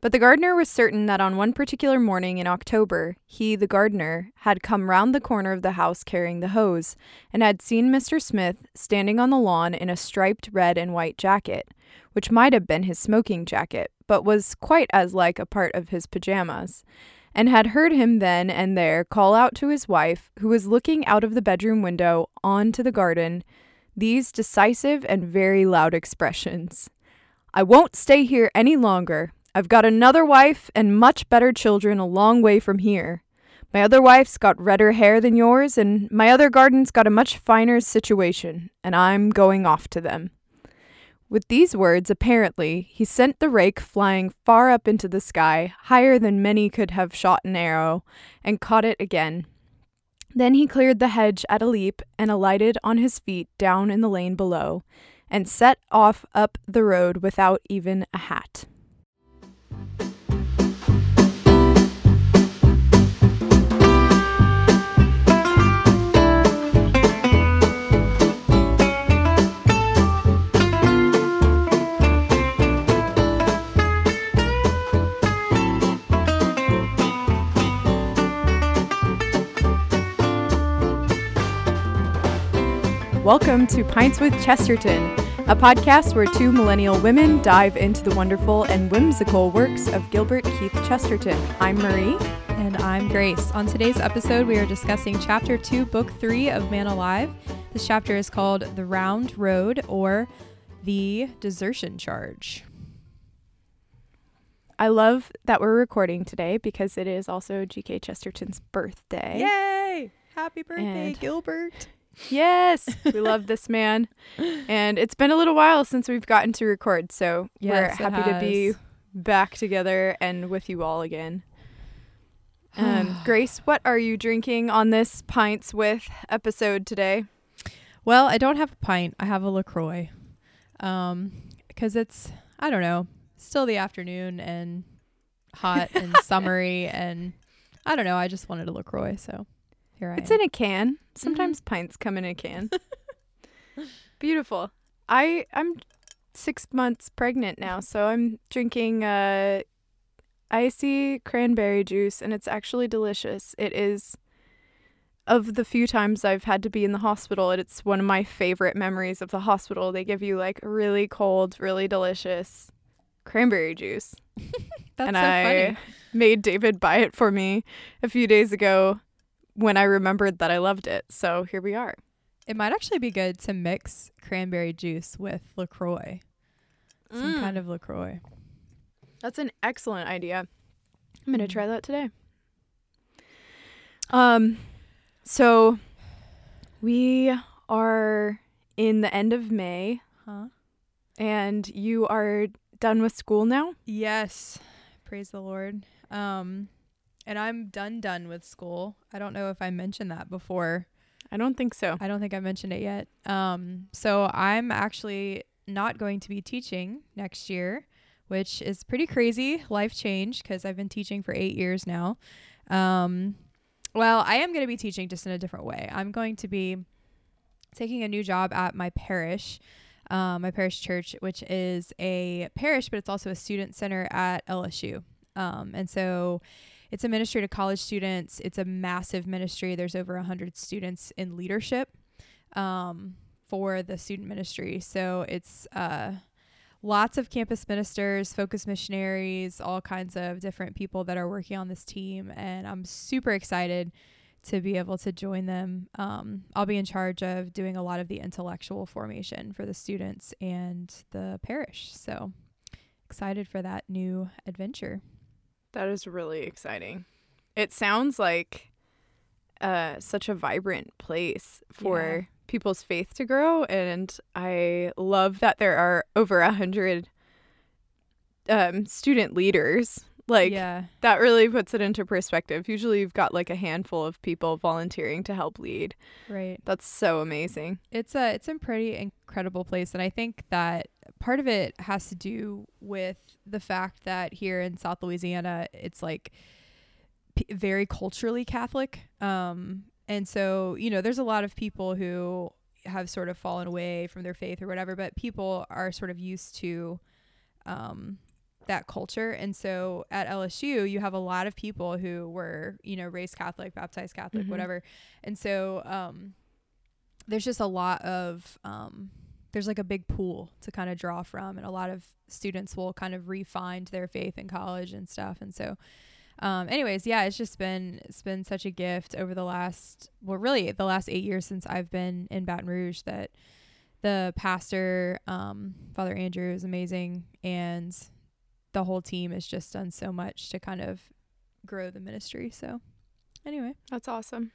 But the gardener was certain that on one particular morning in October, he, the gardener, had come round the corner of the house carrying the hose, and had seen Mr. Smith standing on the lawn in a striped red and white jacket, which might have been his smoking jacket, but was quite as like a part of his pajamas, and had heard him then and there call out to his wife, who was looking out of the bedroom window on to the garden, these decisive and very loud expressions I won't stay here any longer. I've got another wife and much better children a long way from here. My other wife's got redder hair than yours, and my other garden's got a much finer situation, and I'm going off to them. With these words, apparently, he sent the rake flying far up into the sky, higher than many could have shot an arrow, and caught it again. Then he cleared the hedge at a leap and alighted on his feet down in the lane below, and set off up the road without even a hat. Welcome to Pints with Chesterton, a podcast where two millennial women dive into the wonderful and whimsical works of Gilbert Keith Chesterton. I'm Marie. And I'm Grace. On today's episode, we are discussing Chapter 2, Book 3 of Man Alive. This chapter is called The Round Road or The Desertion Charge. I love that we're recording today because it is also G.K. Chesterton's birthday. Yay! Happy birthday, And- Gilbert. Yes, we love this man. And it's been a little while since we've gotten to record, so Yes, we're happy to be back together and with you all again. Um, Grace, what are you drinking on this Pints with episode today? Well, I don't have a pint. I have a LaCroix. Um, because it's, I don't know, still the afternoon and hot and summery. And I don't know. I just wanted a LaCroix. So here I It's am. in a can. Sometimes pints come in a can. Beautiful. I I'm six months pregnant now, so I'm drinking uh icy cranberry juice, and it's actually delicious. It is of the few times I've had to be in the hospital, and it's one of my favorite memories of the hospital. They give you like really cold, really delicious cranberry juice. That's and so I funny. made David buy it for me a few days ago when I remembered that I loved it. So here we are. It might actually be good to mix cranberry juice with LaCroix. Some Mm. kind of LaCroix. That's an excellent idea. I'm gonna Mm. try that today. Um, so we are in the end of May, Huh? and you are done with school now. Yes. Praise the Lord. Um and I'm done done with school. I don't know if I mentioned that before. I don't think so. I don't think I mentioned it yet. Um so I'm actually not going to be teaching next year, which is pretty crazy life change because I've been teaching for 8 years now. Um well, I am going to be teaching just in a different way. I'm going to be taking a new job at my parish, um, my parish church, which is a parish, but it's also a student center at LSU. Um, and so it's a ministry to college students. It's a massive ministry. There's over 100 students in leadership um, for the student ministry. So it's uh, lots of campus ministers, focus missionaries, all kinds of different people that are working on this team. And I'm super excited to be able to join them. Um, I'll be in charge of doing a lot of the intellectual formation for the students and the parish. So excited for that new adventure. That is really exciting. It sounds like uh, such a vibrant place for Yeah. people's faith to grow, and I love that there are over a hundred um, student leaders. Like yeah. that really puts it into perspective. Usually, you've got like a handful of people volunteering to help lead. Right. That's so amazing. It's a it's a pretty incredible place, and I think that part of it has to do with the fact that here in South Louisiana, it's like p- very culturally Catholic, um, and so you know, there's a lot of people who have sort of fallen away from their faith or whatever, but people are sort of used to, um, that culture. And so at LSU, you have a lot of people who were, you know, raised Catholic, baptized Catholic, Mhm. whatever. And so um, there's just a lot of, um, there's like a big pool to kind of draw from. And a lot of students will kind of refine their faith in college and stuff. And so, um, anyways, yeah, it's just been, it's been such a gift over the last, well, really the last eight years since I've been in Baton Rouge that the pastor, um, Father Andrew is amazing. And the whole team has just done so much to kind of grow the ministry. So, anyway, That's awesome.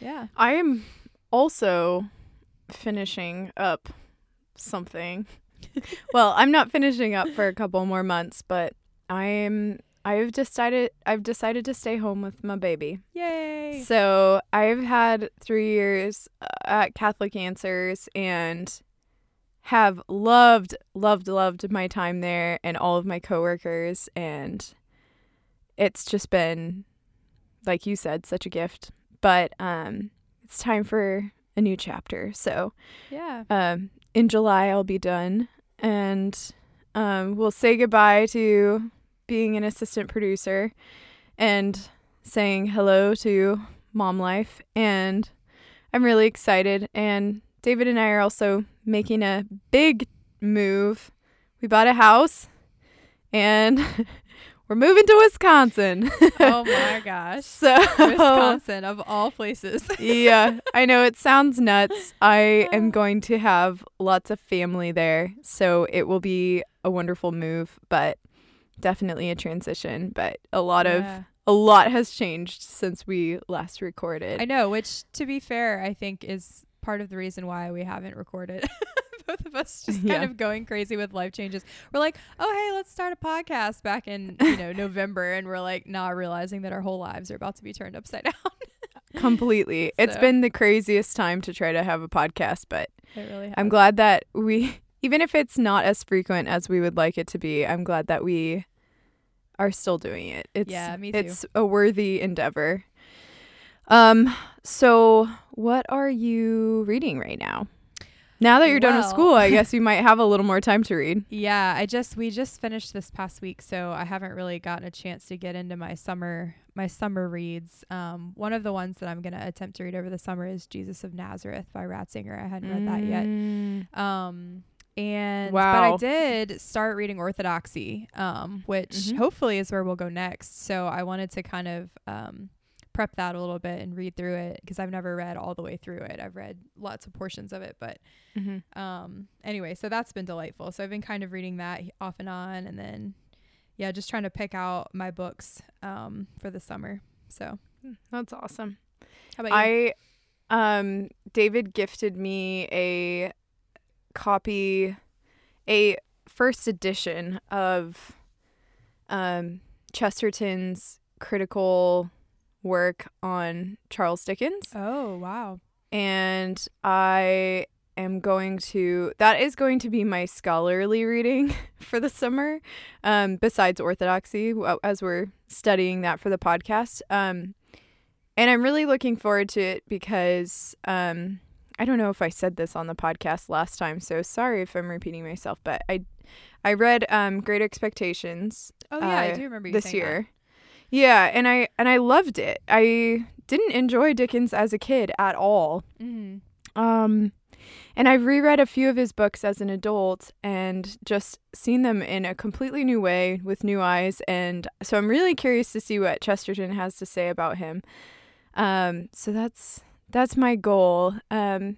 yeah. I am also finishing up something. well, I'm not finishing up for a couple more months, but I'm I've decided I've decided to stay home with my baby. Yay. So, I've had 3 years uh, at Catholic Answers and have loved loved loved my time there and all of my coworkers and it's just been like you said such a gift. But um it's time for a new chapter. So, yeah. um, in July, I'll be done, and um, we'll say goodbye to being an assistant producer and saying hello to mom life. And I'm really excited. And David and I are also making a big move. We bought a house, and we're moving to Wisconsin. oh my gosh. so Wisconsin, of all places. yeah, I know it sounds nuts. I am going to have lots of family there, so it will be a wonderful move, but definitely a transition, but a lot of a lot has changed since we last recorded. I know, which to be fair, I think is part of the reason why we haven't recorded. Both of us just kind of going crazy with life changes. We're like, oh hey, let's start a podcast back in you know November, and we're like not realizing that our whole lives are about to be turned upside down. Completely. it's been the craziest time to try to have a podcast, but it really. I'm glad that we even if it's not as frequent as we would like it to be, I'm glad that we are still doing it. It's Yeah, me too. it's a worthy endeavor. Um so what are you reading right now? Now that you're done with school, I guess you might have a little more time to read. Yeah, I just we just finished this past week, so I haven't really gotten a chance to get into my summer my summer reads. Um, one of the ones that I'm gonna attempt to read over the summer is Jesus of Nazareth by Ratzinger. I hadn't read that yet. Mm, Um, and but I did start reading Orthodoxy, um, which Mhm. hopefully is where we'll go next. So I wanted to kind of um, prep that a little bit and read through it because I've never read all the way through it. I've read lots of portions of it, but mhm. um, anyway, so that's been delightful. So I've been kind of reading that off and on, and then yeah, just trying to pick out my books um, for the summer. So That's awesome. how about you? I um David gifted me a copy a first edition of um Chesterton's critical work on Charles Dickens. Oh wow, and I am going to that is going to be my scholarly reading for the summer um besides orthodoxy as we're studying that for the podcast. Um and I'm really looking forward to it because um I don't know if I said this on the podcast last time so sorry if I'm repeating myself but I I read um Great Expectations oh yeah, I uh, do remember you this saying year. Yeah, and I and I loved it. I didn't enjoy Dickens as a kid at all. Mm-hmm. Um and I've reread a few of his books as an adult and just seen them in a completely new way with new eyes and so I'm really curious to see what Chesterton has to say about him. Um so that's that's my goal. Um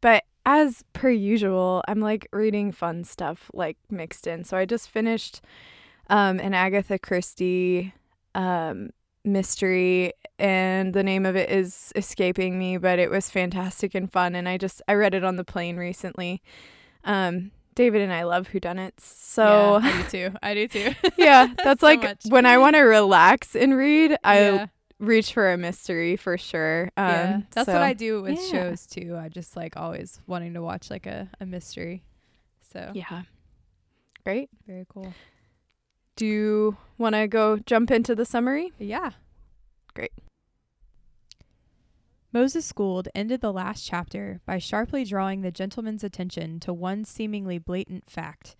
but as per usual, I'm like reading fun stuff like mixed in. So I just finished um an Agatha Christie um mystery and the name of it is escaping me but it was fantastic and fun and i just i read it on the plane recently um david and i love whodunits so yeah, I do too. I do too. yeah that's So like much. when i want to relax and read i yeah, reach for a mystery for sure um yeah. That's what I do with yeah. shows too. I just like always wanting to watch like a, a mystery. So yeah great very cool. Do you want to go jump into the summary Yeah. Great. Moses Gould ended the last chapter by sharply drawing the gentleman's attention to one seemingly blatant fact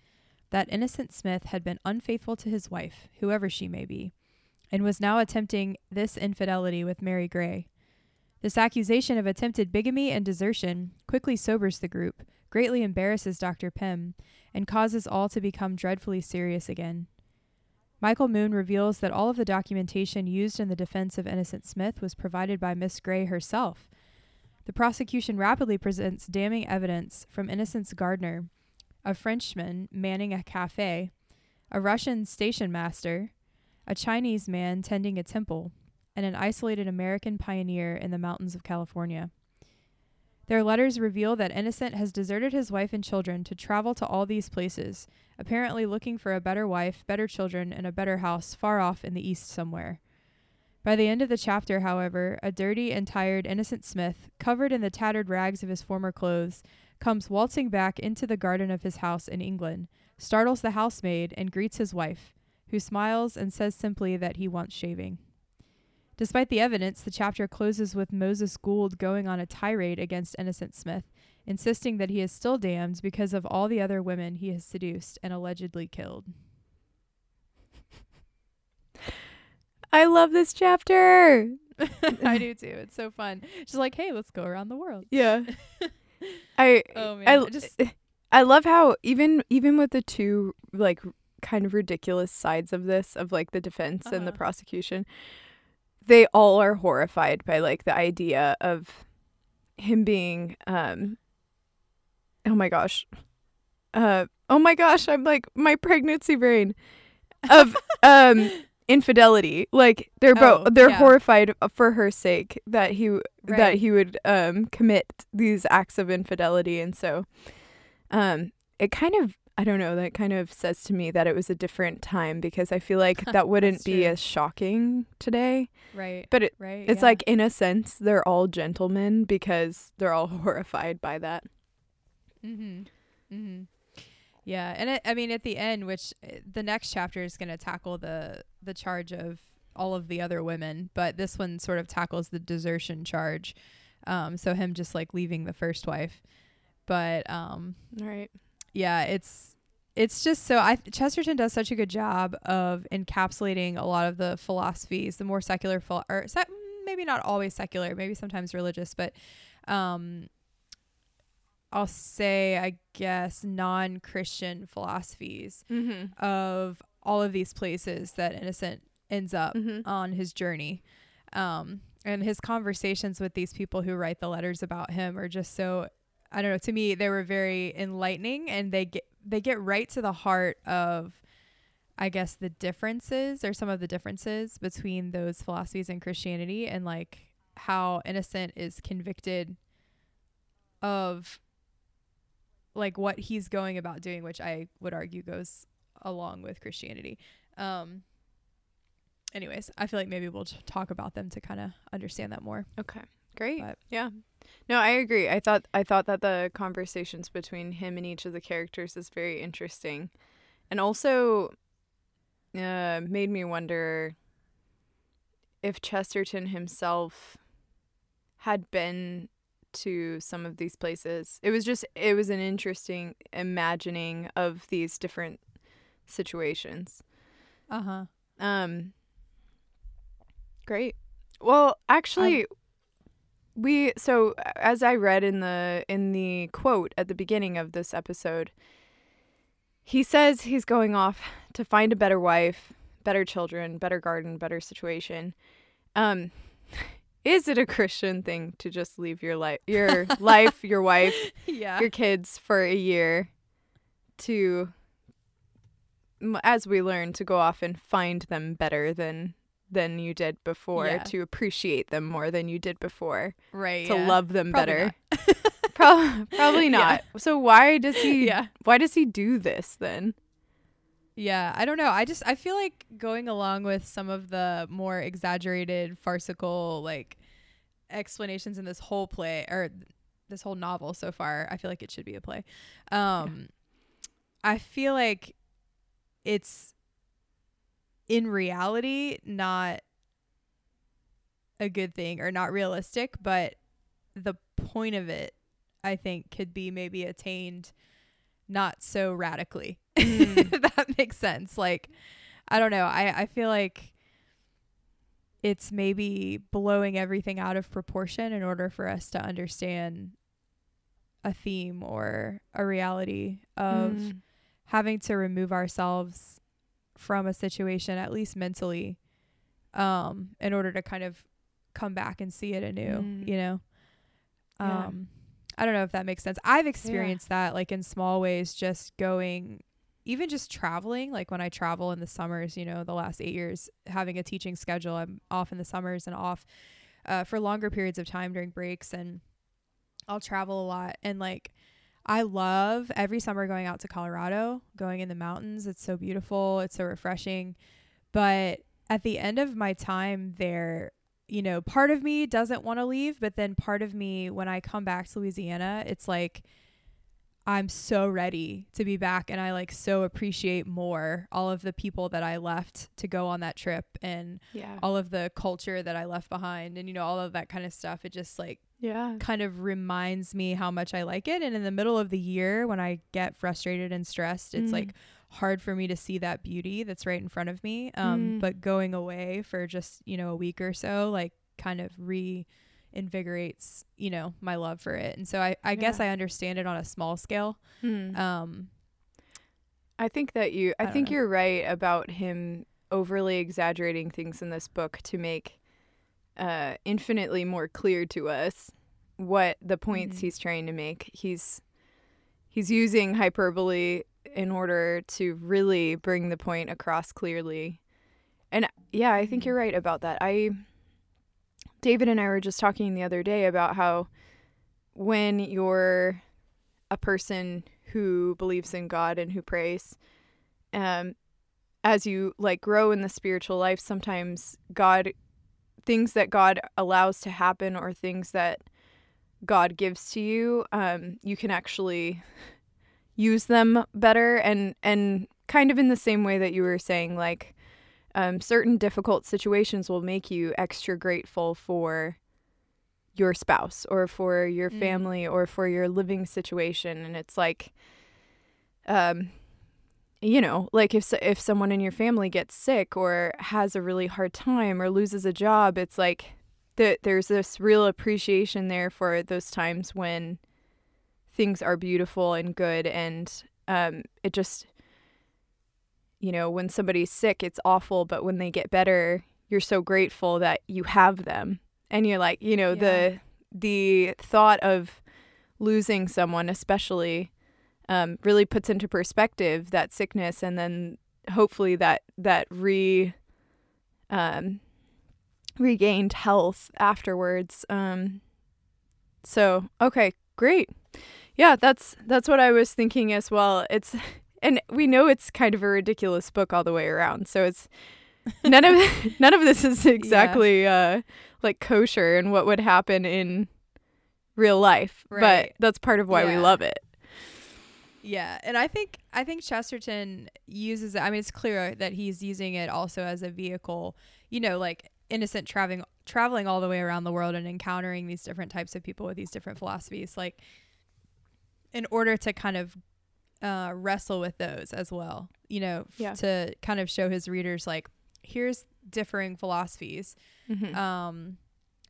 that Innocent Smith had been unfaithful to his wife, whoever she may be, and was now attempting this infidelity with Mary Gray. This accusation of attempted bigamy and desertion quickly sobers the group, greatly embarrasses Dr. Pym, and causes all to become dreadfully serious again. Michael Moon reveals that all of the documentation used in the defense of Innocent Smith was provided by Miss Gray herself. The prosecution rapidly presents damning evidence from Innocent's gardener, a Frenchman manning a cafe, a Russian station master, a Chinese man tending a temple, and an isolated American pioneer in the mountains of California. Their letters reveal that Innocent has deserted his wife and children to travel to all these places, apparently looking for a better wife, better children, and a better house far off in the east somewhere. By the end of the chapter, however, a dirty and tired Innocent Smith, covered in the tattered rags of his former clothes, comes waltzing back into the garden of his house in England, startles the housemaid, and greets his wife, who smiles and says simply that he wants shaving. Despite the evidence, the chapter closes with Moses Gould going on a tirade against Innocent Smith, insisting that he is still damned because of all the other women he has seduced and allegedly killed. I love this chapter. I do too. It's so fun. She's like, "Hey, let's go around the world." Yeah. I Oh man, I I just I love how even even with the two like kind of ridiculous sides of this of like the defense and the Uh-huh. prosecution, they all are horrified by like the idea of him being um oh my gosh. Uh oh my gosh, I'm like my pregnancy brain of um infidelity. Like they're both Oh, they're yeah. horrified for her sake that he that he would um commit these acts of infidelity and so um it kind of I don't know that kind of says to me that it was a different time because I feel like that wouldn't be true. as shocking today right, but it right. it's yeah. like in a sense they're all gentlemen because they're all horrified by that Mm-hmm. Mm-hmm. Yeah, and it, I mean at the end, which uh, the next chapter is going to tackle the the charge of all of the other women, but this one sort of tackles the desertion charge. Um, so him just like leaving the first wife, but um, right yeah, it's it's just so I Chesterton does such a good job of encapsulating a lot of the philosophies, the more secular phil- or se- maybe not always secular, maybe sometimes religious, but um I'll say I guess non-Christian philosophies mm-hmm. of all of these places that Innocent ends up Mm-hmm. on his journey. Um, and his conversations with these people who write the letters about him are just so I don't know, to me they were very enlightening and they get they get right to the heart of I guess the differences or some of the differences between those philosophies and Christianity and like how innocent is convicted of like what he's going about doing, which I would argue goes along with Christianity. Um anyways, I feel like maybe we'll talk about them to kind of understand that more. Okay. Great. But- yeah. No, I agree. I thought I thought that the conversations between him and each of the characters is very interesting. And also uh made me wonder if Chesterton himself had been to some of these places. It was just it was an interesting imagining of these different situations. Uh-huh. Um great. Well, actually we so as I read in the in the quote at the beginning of this episode, he says he's going off to find a better wife, better children, better garden, better situation. Um is it a Christian thing to just leave your life your life, your wife, yeah. your kids for a year to as we learn to go off and find them better than than you did before Yeah. to appreciate them more than you did before right. to yeah. love them Probably better not. Prob- probably Yeah. not so why does he yeah. why does he do this then Yeah, I don't know. I just I feel like going along with some of the more exaggerated farcical like explanations in this whole play or this whole novel so far. I feel like it should be a play. Um I feel like it's in reality not a good thing or not realistic, but the point of it I think could be maybe attained not so radically. Mm. that makes sense. Like, I don't know. I, I feel like it's maybe blowing everything out of proportion in order for us to understand a theme or a reality of Mm. having to remove ourselves from a situation, at least mentally, um, in order to kind of come back and see it anew, Mm. you know? Yeah. Um, I don't know if that makes sense. I've experienced that like in small ways, just going, even just traveling. Like when I travel in the summers, you know, the last eight years, having a teaching schedule, I'm off in the summers and off uh, for longer periods of time during breaks, and I'll travel a lot. And like, I love every summer going out to Colorado, going in the mountains. It's so beautiful, it's so refreshing. But at the end of my time there, you know, part of me doesn't want to leave, but then part of me, when I come back to Louisiana, it's like I'm so ready to be back and I like so appreciate more all of the people that I left to go on that trip and Yeah. all of the culture that I left behind and you know all of that kind of stuff. It just like Yeah. kind of reminds me how much I like it and in the middle of the year when I get frustrated and stressed, it's Mm. like hard for me to see that beauty that's right in front of me. Um, Mm. but going away for just, you know, a week or so, like kind of reinvigorates, you know, my love for it. And so I, I guess I understand it on a small scale. Mm. Um, I think that you I, I think know. you're right about him overly exaggerating things in this book to make uh infinitely more clear to us what the points Mhm. he's trying to make. He's he's using hyperbole in order to really bring the point across clearly. And yeah, I think you're right about that. I David and I were just talking the other day about how when you're a person who believes in God and who prays, um, as you like grow in the spiritual life, sometimes God, things that God allows to happen or things that God gives to you, um, you can actually use them better and and kind of in the same way that you were saying, like um, certain difficult situations will make you extra grateful for your spouse or for your Mm. family or for your living situation and it's like um you know like if if someone in your family gets sick or has a really hard time or loses a job it's like that there's this real appreciation there for those times when things are beautiful and good and um it just you know when somebody's sick it's awful but when they get better you're so grateful that you have them. And you're like you know the the thought of losing someone especially um, really puts into perspective that sickness and then hopefully that that re um, regained health afterwards um, so okay great. Yeah that's that's what i was thinking as well. It's and we know it's kind of a ridiculous book all the way around so it's none of none of this is exactly uh like kosher and what would happen in real life but that's part of why we love it Yeah, and I think I think Chesterton uses it. I mean, it's clear that he's using it also as a vehicle. You know, like innocent traveling traveling all the way around the world and encountering these different types of people with these different philosophies. Like, in order to kind of uh, wrestle with those as well. You know, f- Yeah. to kind of show his readers like, here's differing philosophies. Mhm. Um,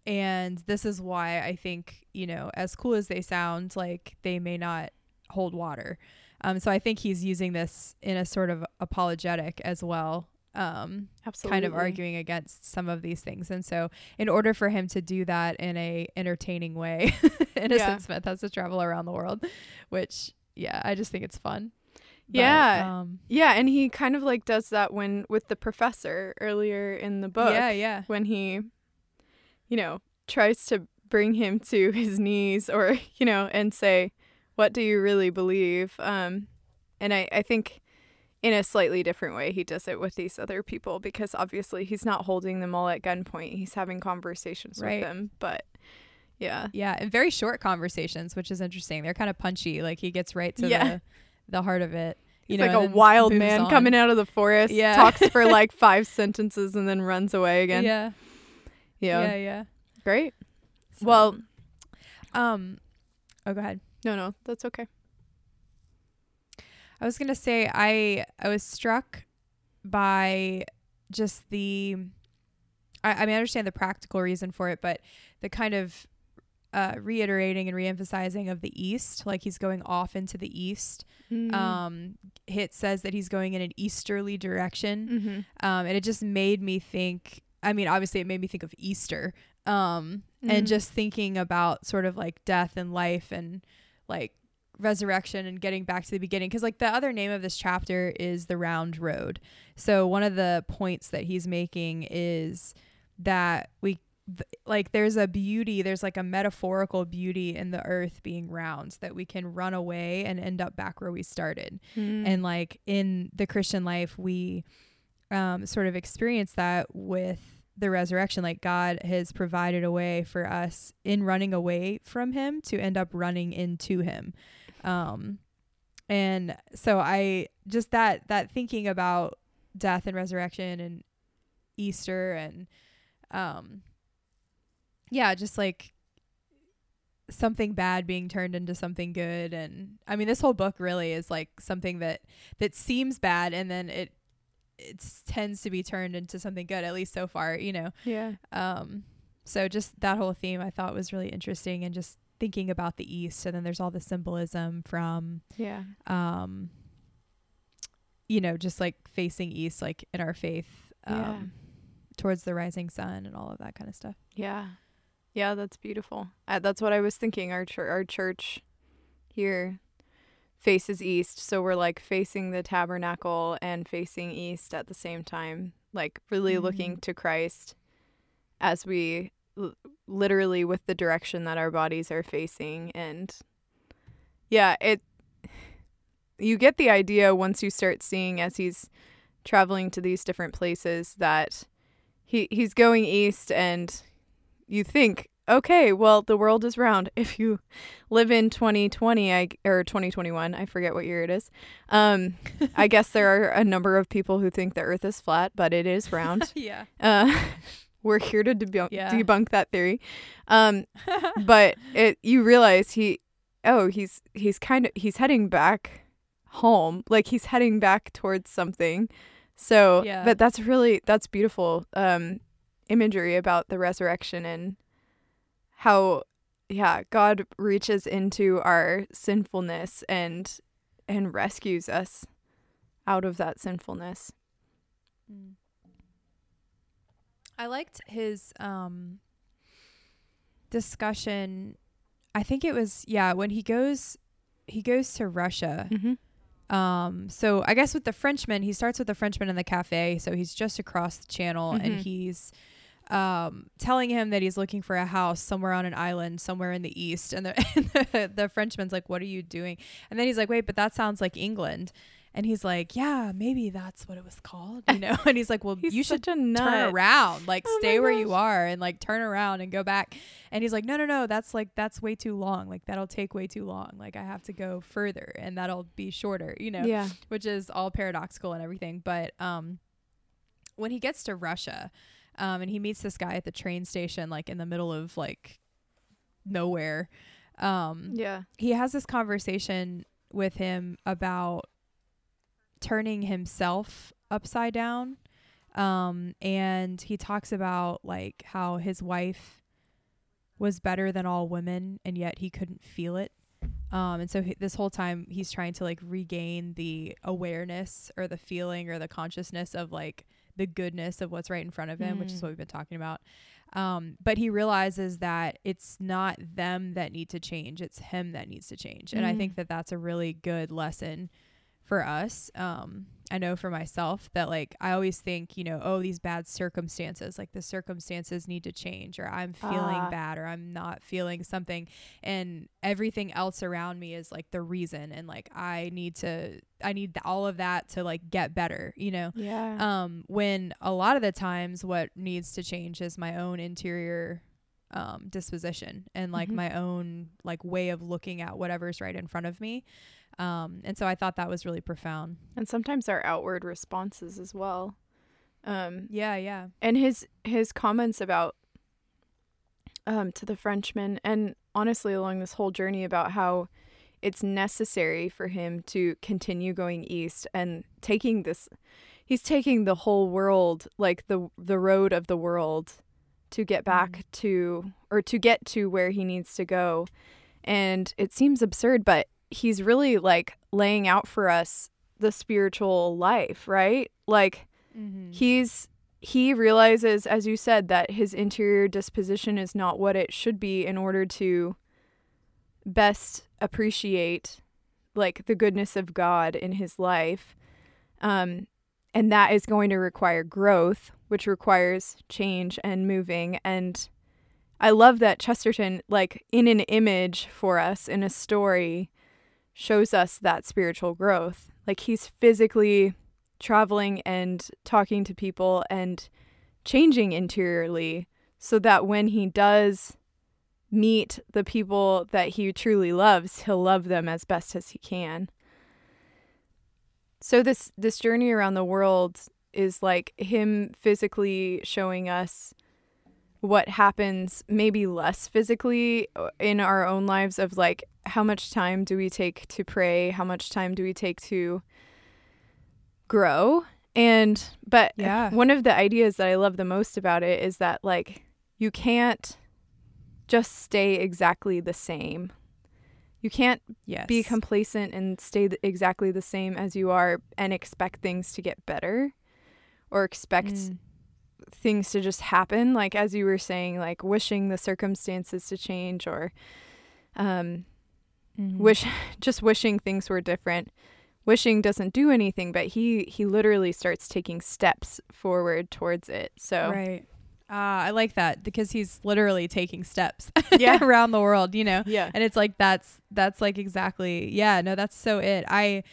and this is why I think, you know, as cool as they sound, like they may not hold water. Um, so I think he's using this in a sort of apologetic as well. Um, absolutely kind of arguing against some of these things. And so in order for him to do that in a entertaining way, Innocent Yeah. Smith has to travel around the world, which yeah, I just think it's fun. But, Yeah. um, yeah and he kind of like does that when with the professor earlier in the book Yeah, yeah. when he you know tries to bring him to his knees or you know and say what do you really believe um and i i think in a slightly different way he does it with these other people because obviously he's not holding them all at gunpoint he's having conversations Right. with them but yeah Yeah, and very short conversations, which is interesting. They're kind of punchy. Like he gets right to Yeah. the the heart of it. You he's know, like a wild man on. coming out of the forest Yeah. talks for like five sentences and then runs away again Yeah, yeah, yeah, yeah. great So, well um, oh, go ahead. No no that's okay I was gonna say I I was struck by just the I, I mean I understand the practical reason for it, but the kind of uh, reiterating and reemphasizing of the east, like he's going off into the east. Mm. Um, it says that he's going in an easterly direction, mm-hmm. um, and it just made me think. I mean, obviously, it made me think of Easter, um, Mhm. and just thinking about sort of like death and life and like resurrection and getting back to the beginning because like the other name of this chapter is the round road so one of the points that he's making is that we th- like there's a beauty there's like a metaphorical beauty in the earth being round that we can run away and end up back where we started Mm. and like in the christian life we um, sort of experience that with the resurrection like god has provided a way for us in running away from him to end up running into him. Um, and so i just that that thinking about death and resurrection and easter and um yeah just like something bad being turned into something good. And i mean this whole book really is like something that that seems bad and then it it tends to be turned into something good at least so far you know yeah. um so just that whole theme i thought was really interesting and just thinking about the east and then there's all the symbolism from Yeah. um you know just like facing east like in our faith um Yeah. towards the rising sun and all of that kind of stuff Yeah. Yeah, that's beautiful. Uh, that's what I was thinking. Our chur- our church here faces east, so we're like facing the tabernacle and facing east at the same time, like really looking Mhm. to Christ as we l- literally with the direction that our bodies are facing and yeah, it you get the idea once you start seeing as he's traveling to these different places that he he's going east and you think okay well the world is round. If you live in 2020 I, or 2021 i forget what year it is um i guess there are a number of people who think the earth is flat but it is round. Yeah. Uh we're here to debunk Yeah. debunk that theory. Um but it you realize he oh he's he's kind of he's heading back home. Like he's heading back towards something. So Yeah. but that's really that's beautiful um imagery about the resurrection and how yeah god reaches into our sinfulness and and rescues us out of that sinfulness Mm. I liked his um discussion. I think it was yeah, when he goes he goes to Russia. mm-hmm. Um so I guess with the Frenchman, he starts with the Frenchman in the cafe, so he's just across the channel and Mhm. he's um telling him that he's looking for a house somewhere on an island somewhere in the east and the and the, the Frenchman's like what are you doing? And then he's like wait, but that sounds like England. And he's like, "Yeah, maybe that's what it was called," you know. And he's like, "Well, he's you should such a nut. turn around like Oh stay where you are and like turn around and go back and he's like no no no that's like that's way too long like that'll take way too long like i have to go further and that'll be shorter you know yeah which is all paradoxical and everything but um when he gets to russia um and he meets this guy at the train station like in the middle of like nowhere. Um yeah. he has this conversation with him about turning himself upside down. Um and he talks about like how his wife was better than all women and yet he couldn't feel it. Um and so he, this whole time he's trying to like regain the awareness or the feeling or the consciousness of like the goodness of what's right in front of him which is Mm. what we've been talking about um, but he realizes that it's not them that need to change; it's him that needs to change. And I Mm. think that that's a really good lesson for us. Um, I know for myself that like I always think, you know, oh, these bad circumstances, like the circumstances need to change, or I'm feeling Ah. bad, or I'm not feeling something, and everything else around me is like the reason, and like I need to, I need th- all of that to like get better, you know yeah um when a lot of the times what needs to change is my own interior um disposition and like Mhm. my own like way of looking at whatever's right in front of me um and so i thought that was really profound. And sometimes our outward responses as well. Um yeah yeah. and his his comments about um to the frenchman and honestly along this whole journey about how it's necessary for him to continue going east and taking this he's taking the whole world like the the road of the world to get back Mm. to or to get to where he needs to go. And it seems absurd but he's really like laying out for us the spiritual life right? Like Mm-hmm. he's he realizes as you said that his interior disposition is not what it should be in order to best appreciate like the goodness of God in his life. Um and that is going to require growth which requires change and moving. And I love that Chesterton like in an image for us in a story shows us that spiritual growth like he's physically traveling and talking to people and changing interiorly so that when he does meet the people that he truly loves, he'll love them as best as he can. So this this journey around the world is like him physically showing us what happens maybe less physically uh, in our own lives of like how much time do we take to pray how much time do we take to grow and but Yeah. one of the ideas that i love the most about it is that like you can't just stay exactly the same you can't Yes. be complacent and stay th- exactly the same as you are and expect things to get better or expect Mm. Things to just happen like as you were saying like wishing the circumstances to change or um Mhm. wish just wishing things were different wishing doesn't do anything but he he literally starts taking steps forward towards it so Right. Ah, I like that because he's literally taking steps Yeah. around the world, you know. yeah And it's like that's that's like exactly yeah, no, that's so it. I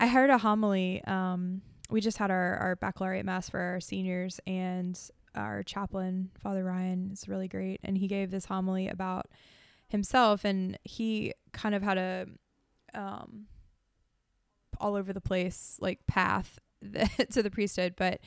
I heard a homily. Um we just had our, our baccalaureate mass for our seniors and our chaplain, Father Ryan, is really great. And he gave this homily about himself and he kind of had a um all over the place like path to the priesthood, but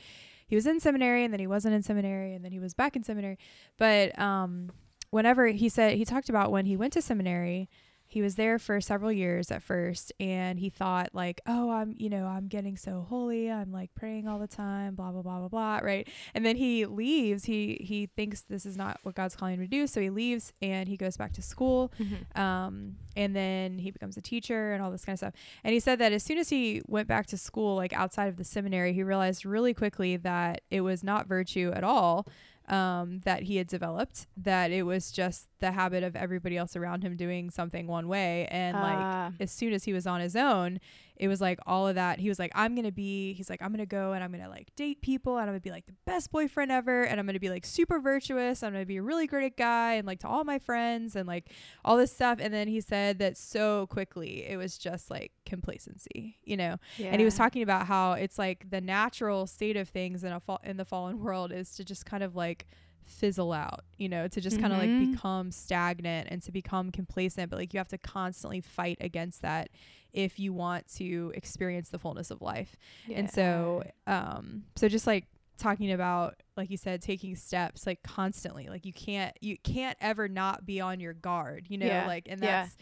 he was in seminary and then he wasn't in seminary and then he was back in seminary. But um whenever he said he talked about when he went to seminary, he was there for several years at first and he thought like, "Oh, I'm, you know, I'm getting so holy. I'm like praying all the time, blah blah blah blah blah," right? And then he leaves. He he thinks this is not what God's calling him to do, so he leaves and he goes back to school Mhm. um, and then he becomes a teacher and all this kind of stuff. And he said that as soon as he went back to school, like outside of the seminary, he realized really quickly that it was not virtue at all um, that he had developed, that it was just the habit of everybody else around him doing something one way. And like, Ah. as soon as he was on his own, it was like all of that. He was like, I'm gonna be. He's like, I'm gonna go and I'm gonna like date people and I'm gonna be like the best boyfriend ever and I'm gonna be like super virtuous. I'm gonna be a really great guy and like to all my friends and like all this stuff. And then he said that so quickly it was just like complacency, you know. And he was talking about how it's like the natural state of things in a fall in the fallen world is to just kind of like fizzle out, you know, to just kind of like become stagnant and to become complacent. But like you have to constantly fight against that if you want to experience the fullness of life. And so, um, so just like talking about, like you said, taking steps like constantly, like you can't, you can't ever not be on your guard, you know, Yeah. like, and Yeah. that's,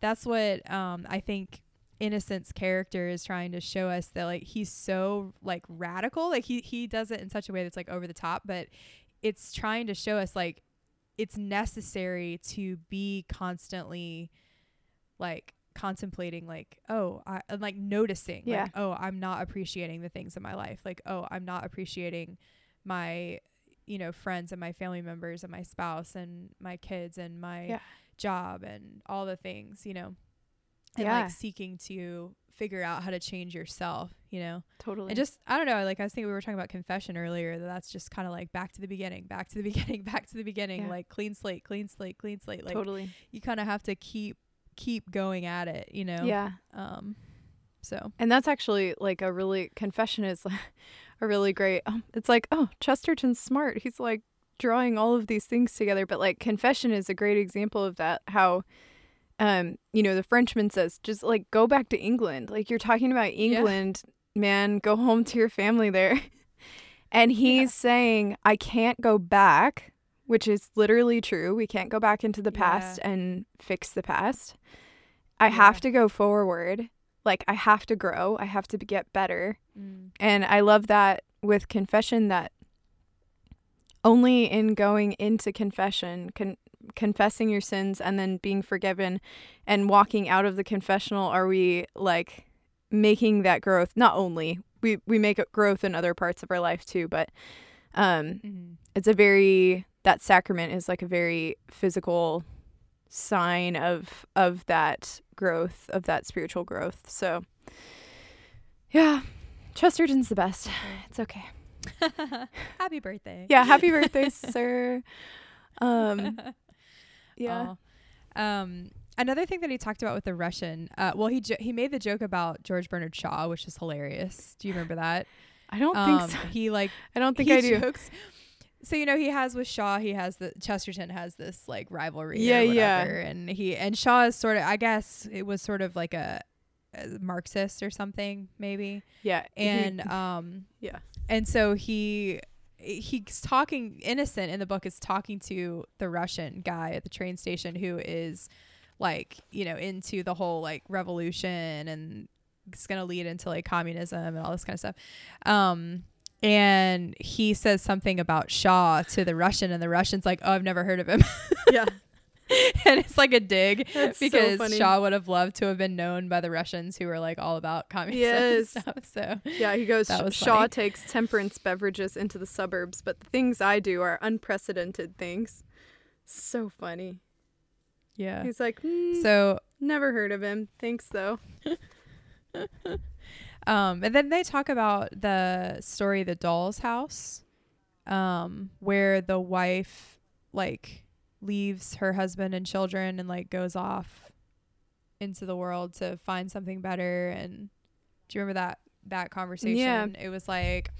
that's what, um, I think innocent's character is trying to show us that like he's so like radical like he he does it in such a way that's like over the top but it's trying to show us like it's necessary to be constantly like contemplating like oh I and like noticing Yeah. like oh I'm not appreciating the things in my life like oh I'm not appreciating my you know friends and my family members and my spouse and my kids and my Yeah. job and all the things you know and Yeah. like seeking to figure out how to change yourself you know totally and just I don't know, like I was thinking we were talking about confession earlier, that that's just kind of like back to the beginning, back to the beginning, back to the beginning, Yeah. like clean slate, clean slate, clean slate. Like totally you kind of have to keep keep going at it, you know. yeah Um so And that's actually like a really confession is a really great. Um, it's like oh Chesterton's smart. He's like drawing all of these things together. But like confession is a great example of that. How, um, you know, the Frenchman says just like go back to England. Like you're talking about England, man. Go home to your family there. and he's Yeah. saying I can't go back, which is literally true. We can't go back into the Yeah. past and fix the past. I Yeah. have to go forward. Like I have to grow. I have to get better. Mm. And I love that with confession that only in going into confession, con- confessing your sins and then being forgiven and walking out of the confessional are we like making that growth. Not only we we make it growth in other parts of our life too, but um Mhm. it's a very that sacrament is like a very physical sign of of that growth of that spiritual growth. So yeah, Chesterton's the best. It's okay. Happy birthday. Yeah, happy birthday, sir. Um, yeah. Um, another thing that he talked about with the Russian, uh, well, he jo- he made the joke about George Bernard Shaw, which is hilarious. Do you remember that? I don't Um, think so. He like I don't think he I do. jokes. So you know he has with Shaw, he has the Chesterton has this like rivalry, Yeah, or yeah. and he and Shaw is sort of, I guess it was sort of like a, a Marxist or something maybe, Yeah. he- and um yeah. and so he he's talking innocent in the book is talking to the russian guy at the train station who is like you know into the whole like revolution and it's going to lead into like communism and all this kind of stuff um and he says something about shaw to the russian and the russian's like oh i've never heard of him yeah. and it's like a dig That's because funny. shaw would have loved to have been known by the russians who were like all about communism Yes. stuff so Yeah, he goes, That "Sh- was Shaw funny. takes temperance beverages into the suburbs, but the things I do are unprecedented things. So funny. Yeah He's like, "Hmm, so never heard of him. Thanks, though. Um, and then they talk about the story, the doll's house, um, where the wife like leaves her husband and children and like goes off into the world to find something better. And do you remember that that conversation? Yeah. It was like,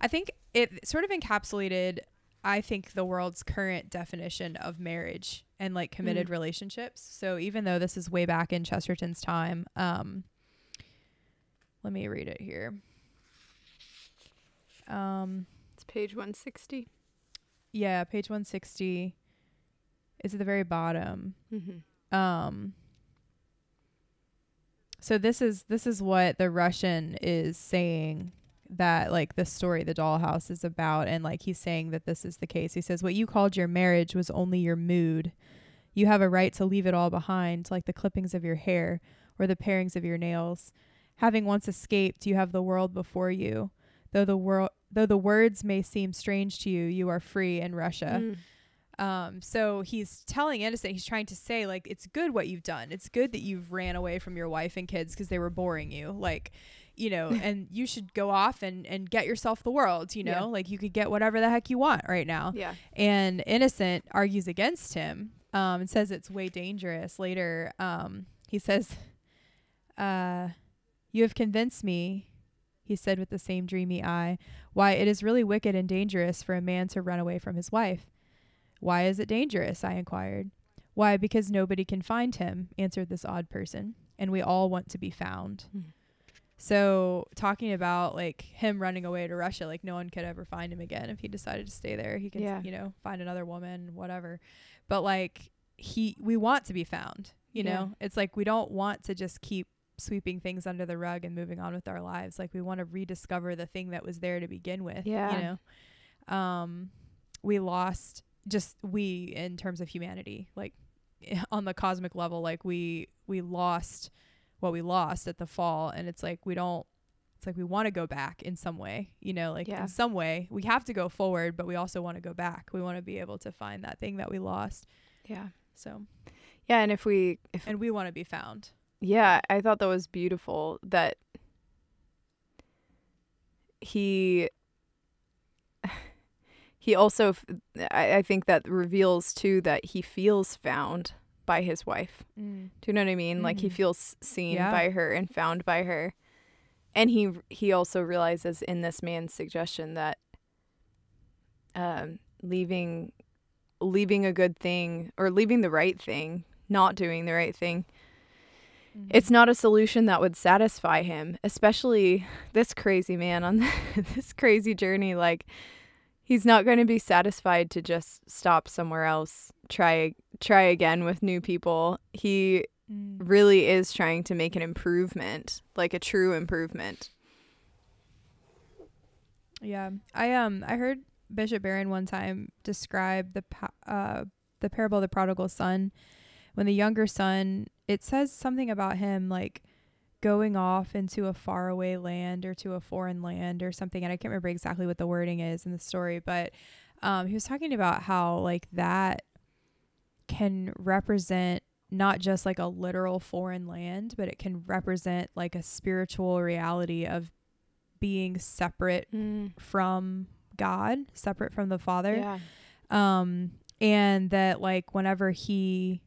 I think it sort of encapsulated. I think the world's current definition of marriage and like committed relationships. So even though this is way back in Chesterton's time, um, let me read it here. Um, It's page 160. yeah, page 160 is at the very bottom. Mm-hmm. Um, so this is this is what the Russian is saying that like the story the dollhouse is about and like he's saying that this is the case. He says what you called your marriage was only your mood. You have a right to leave it all behind like the clippings of your hair or the parings of your nails. Having once escaped, you have the world before you. Though the world though the words may seem strange to you, you are free in Russia. Mm. Um, so he's telling Innocent, he's trying to say, like, it's good what you've done. It's good that you've ran away from your wife and kids because they were boring you. Like, you know, and you should go off and, and get yourself the world, you know, Yeah. like you could get whatever the heck you want right now. Yeah. And Innocent argues against him um, and says it's way dangerous. Later, um, he says, uh, You have convinced me, he said with the same dreamy eye, why it is really wicked and dangerous for a man to run away from his wife. Why is it dangerous? I inquired. Why, because nobody can find him, answered this odd person, and we all want to be found. Hmm. So, talking about like him running away to Russia, like no one could ever find him again if he decided to stay there. He could, Yeah. you know, find another woman, whatever. But like he, we want to be found. You Yeah. know, it's like we don't want to just keep sweeping things under the rug and moving on with our lives. Like we want to rediscover the thing that was there to begin with. Yeah. You know, um, we lost just we in terms of humanity, like on the cosmic level, like we we lost what we lost at the fall, and it's like we don't. It's like we want to go back in some way, you know, like Yeah. in some way we have to go forward, but we also want to go back. We want to be able to find that thing that we lost. Yeah. So, Yeah, and if we if and we want to be found. Yeah, I thought that was beautiful that he he also f- I, I think that reveals too that he feels found by his wife. Mm. Do you know what I mean? Like he Mhm. feels seen Yeah. by her and found by her. And he he also realizes in this man's suggestion that um leaving leaving a good thing or leaving the right thing, not doing the right thing Mhm. it's not a solution that would satisfy him, especially this crazy man on this crazy journey. Like, he's not going to be satisfied to just stop somewhere else, try try again with new people. He Mm. really is trying to make an improvement, like a true improvement. Yeah, I um I heard Bishop Barron one time describe the pa- uh the parable of the prodigal son. When the younger son, it says something about him like going off into a faraway land or to a foreign land or something, and I can't remember exactly what the wording is in the story, but um he was talking about how like that can represent not just like a literal foreign land, but it can represent like a spiritual reality of being separate from God, separate from the Father. Yeah. Um and that like whenever he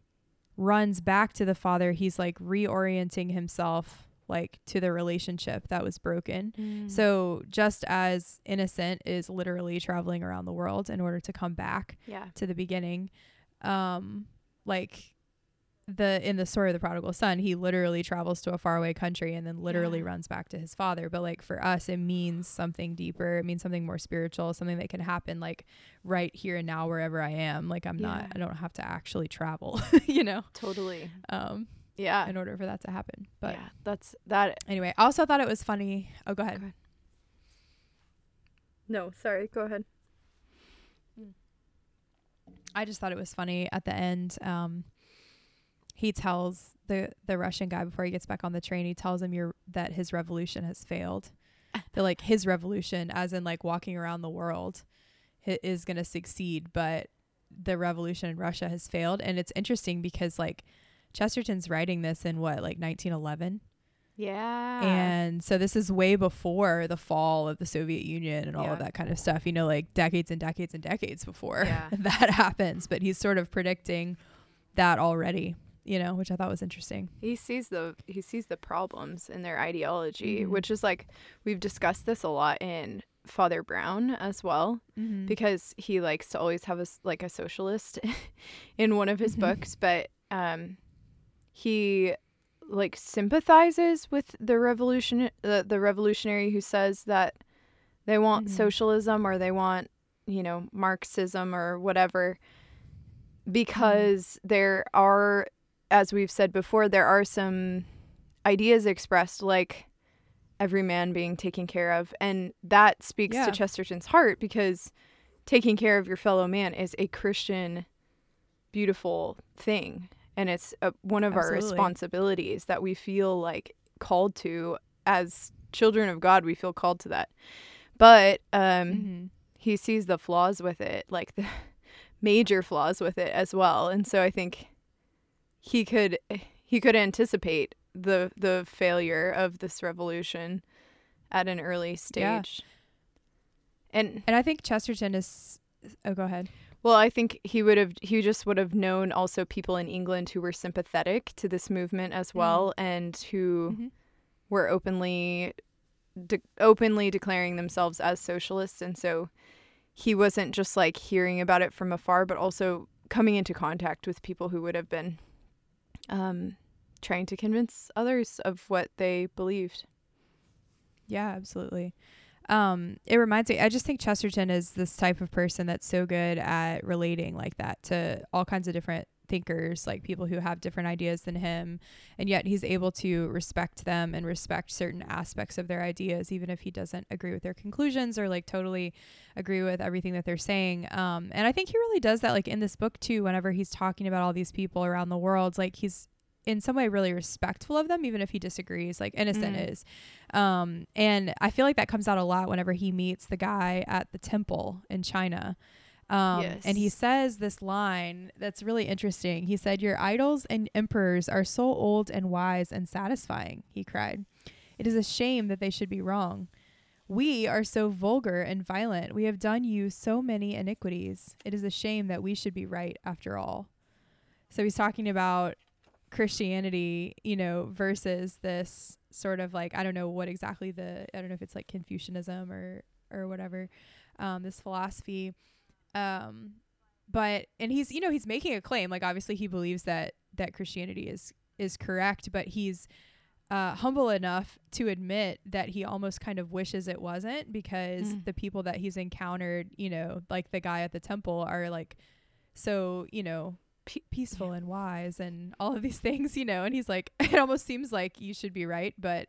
runs back to the Father, he's like reorienting himself like to the relationship that was broken. Mm. So just as innocent is literally traveling around the world in order to come back yeah. to the beginning, um like the in the story of the prodigal son, he literally travels to a faraway country and then literally Yeah. runs back to his father. But like for us, it means something deeper. It means something more spiritual, something that can happen like right here and now wherever I am. Like I'm Yeah. not I don't have to actually travel, you know, Totally. um, Yeah. in order for that to happen. But yeah, that's that. anyway, I also thought it was funny. Oh, go ahead. Go ahead. No, sorry. Go ahead. I just thought it was funny at the end. Um, he tells the the Russian guy before he gets back on the train. He tells him that his revolution has failed. that like his revolution, as in like walking around the world, hi- is gonna succeed, but the revolution in Russia has failed. And it's interesting because like Chesterton's writing this in what like 1911, Yeah. and so this is way before the fall of the Soviet Union and all of that kind of stuff. You know, like decades and decades and decades before Yeah. that happens. But he's sort of predicting that already. You know, which I thought was interesting. he sees the he sees the problems in their ideology, Mhm. which is like we've discussed this a lot in Father Brown as well. Mm-hmm. because he likes to always have a like a socialist in one of his Mhm. books but um he like sympathizes with the revolution uh, the revolutionary who says that they want Mhm. socialism or they want you know marxism or whatever because there are as we've said before there are some ideas expressed like every man being taken care of and that speaks Yeah. to Chesterton's heart because taking care of your fellow man is a Christian beautiful thing and it's a, one of our responsibilities that we feel like called to as children of God we feel called to that but um mm-hmm. he sees the flaws with it, like the major flaws with it as well. And so I think he could he could anticipate the the failure of this revolution at an early Yeah. stage. And And I think Chesterton is. Oh, go ahead. well, I think he would have he just would have known also people in England who were sympathetic to this movement as well and who Mhm. were openly de- openly declaring themselves as socialists and so he wasn't just like hearing about it from afar but also coming into contact with people who would have been um, trying to convince others of what they believed Yeah, absolutely. Um, it reminds me. I just think Chesterton is this type of person that's so good at relating like that to all kinds of different thinkers, like people who have different ideas than him, and yet he's able to respect them and respect certain aspects of their ideas, even if he doesn't agree with their conclusions or like totally agree with everything that they're saying. Um, and I think he really does that, like in this book too. Whenever he's talking about all these people around the world, like he's in some way really respectful of them, even if he disagrees. Like innocent Mm. is. Um, and I feel like that comes out a lot whenever he meets the guy at the temple in China. Um, and he says this line that's really interesting. He said, Your idols and emperors are so old and wise and satisfying, he cried. It is a shame that they should be wrong. We are so vulgar and violent. We have done you so many iniquities. It is a shame that we should be right after all. So he's talking about Christianity, you know, versus this sort of like I don't know what exactly the I don't know if it's like Confucianism or or whatever, um, this philosophy. Um, but and he's you know he's making a claim like obviously he believes that that Christianity is is correct, but he's uh, humble enough to admit that he almost kind of wishes it wasn't because Mm. the people that he's encountered, you know, like the guy at the temple, are like so you know pe- peaceful and wise and all of these things, you know. And he's like, it almost seems like you should be right, but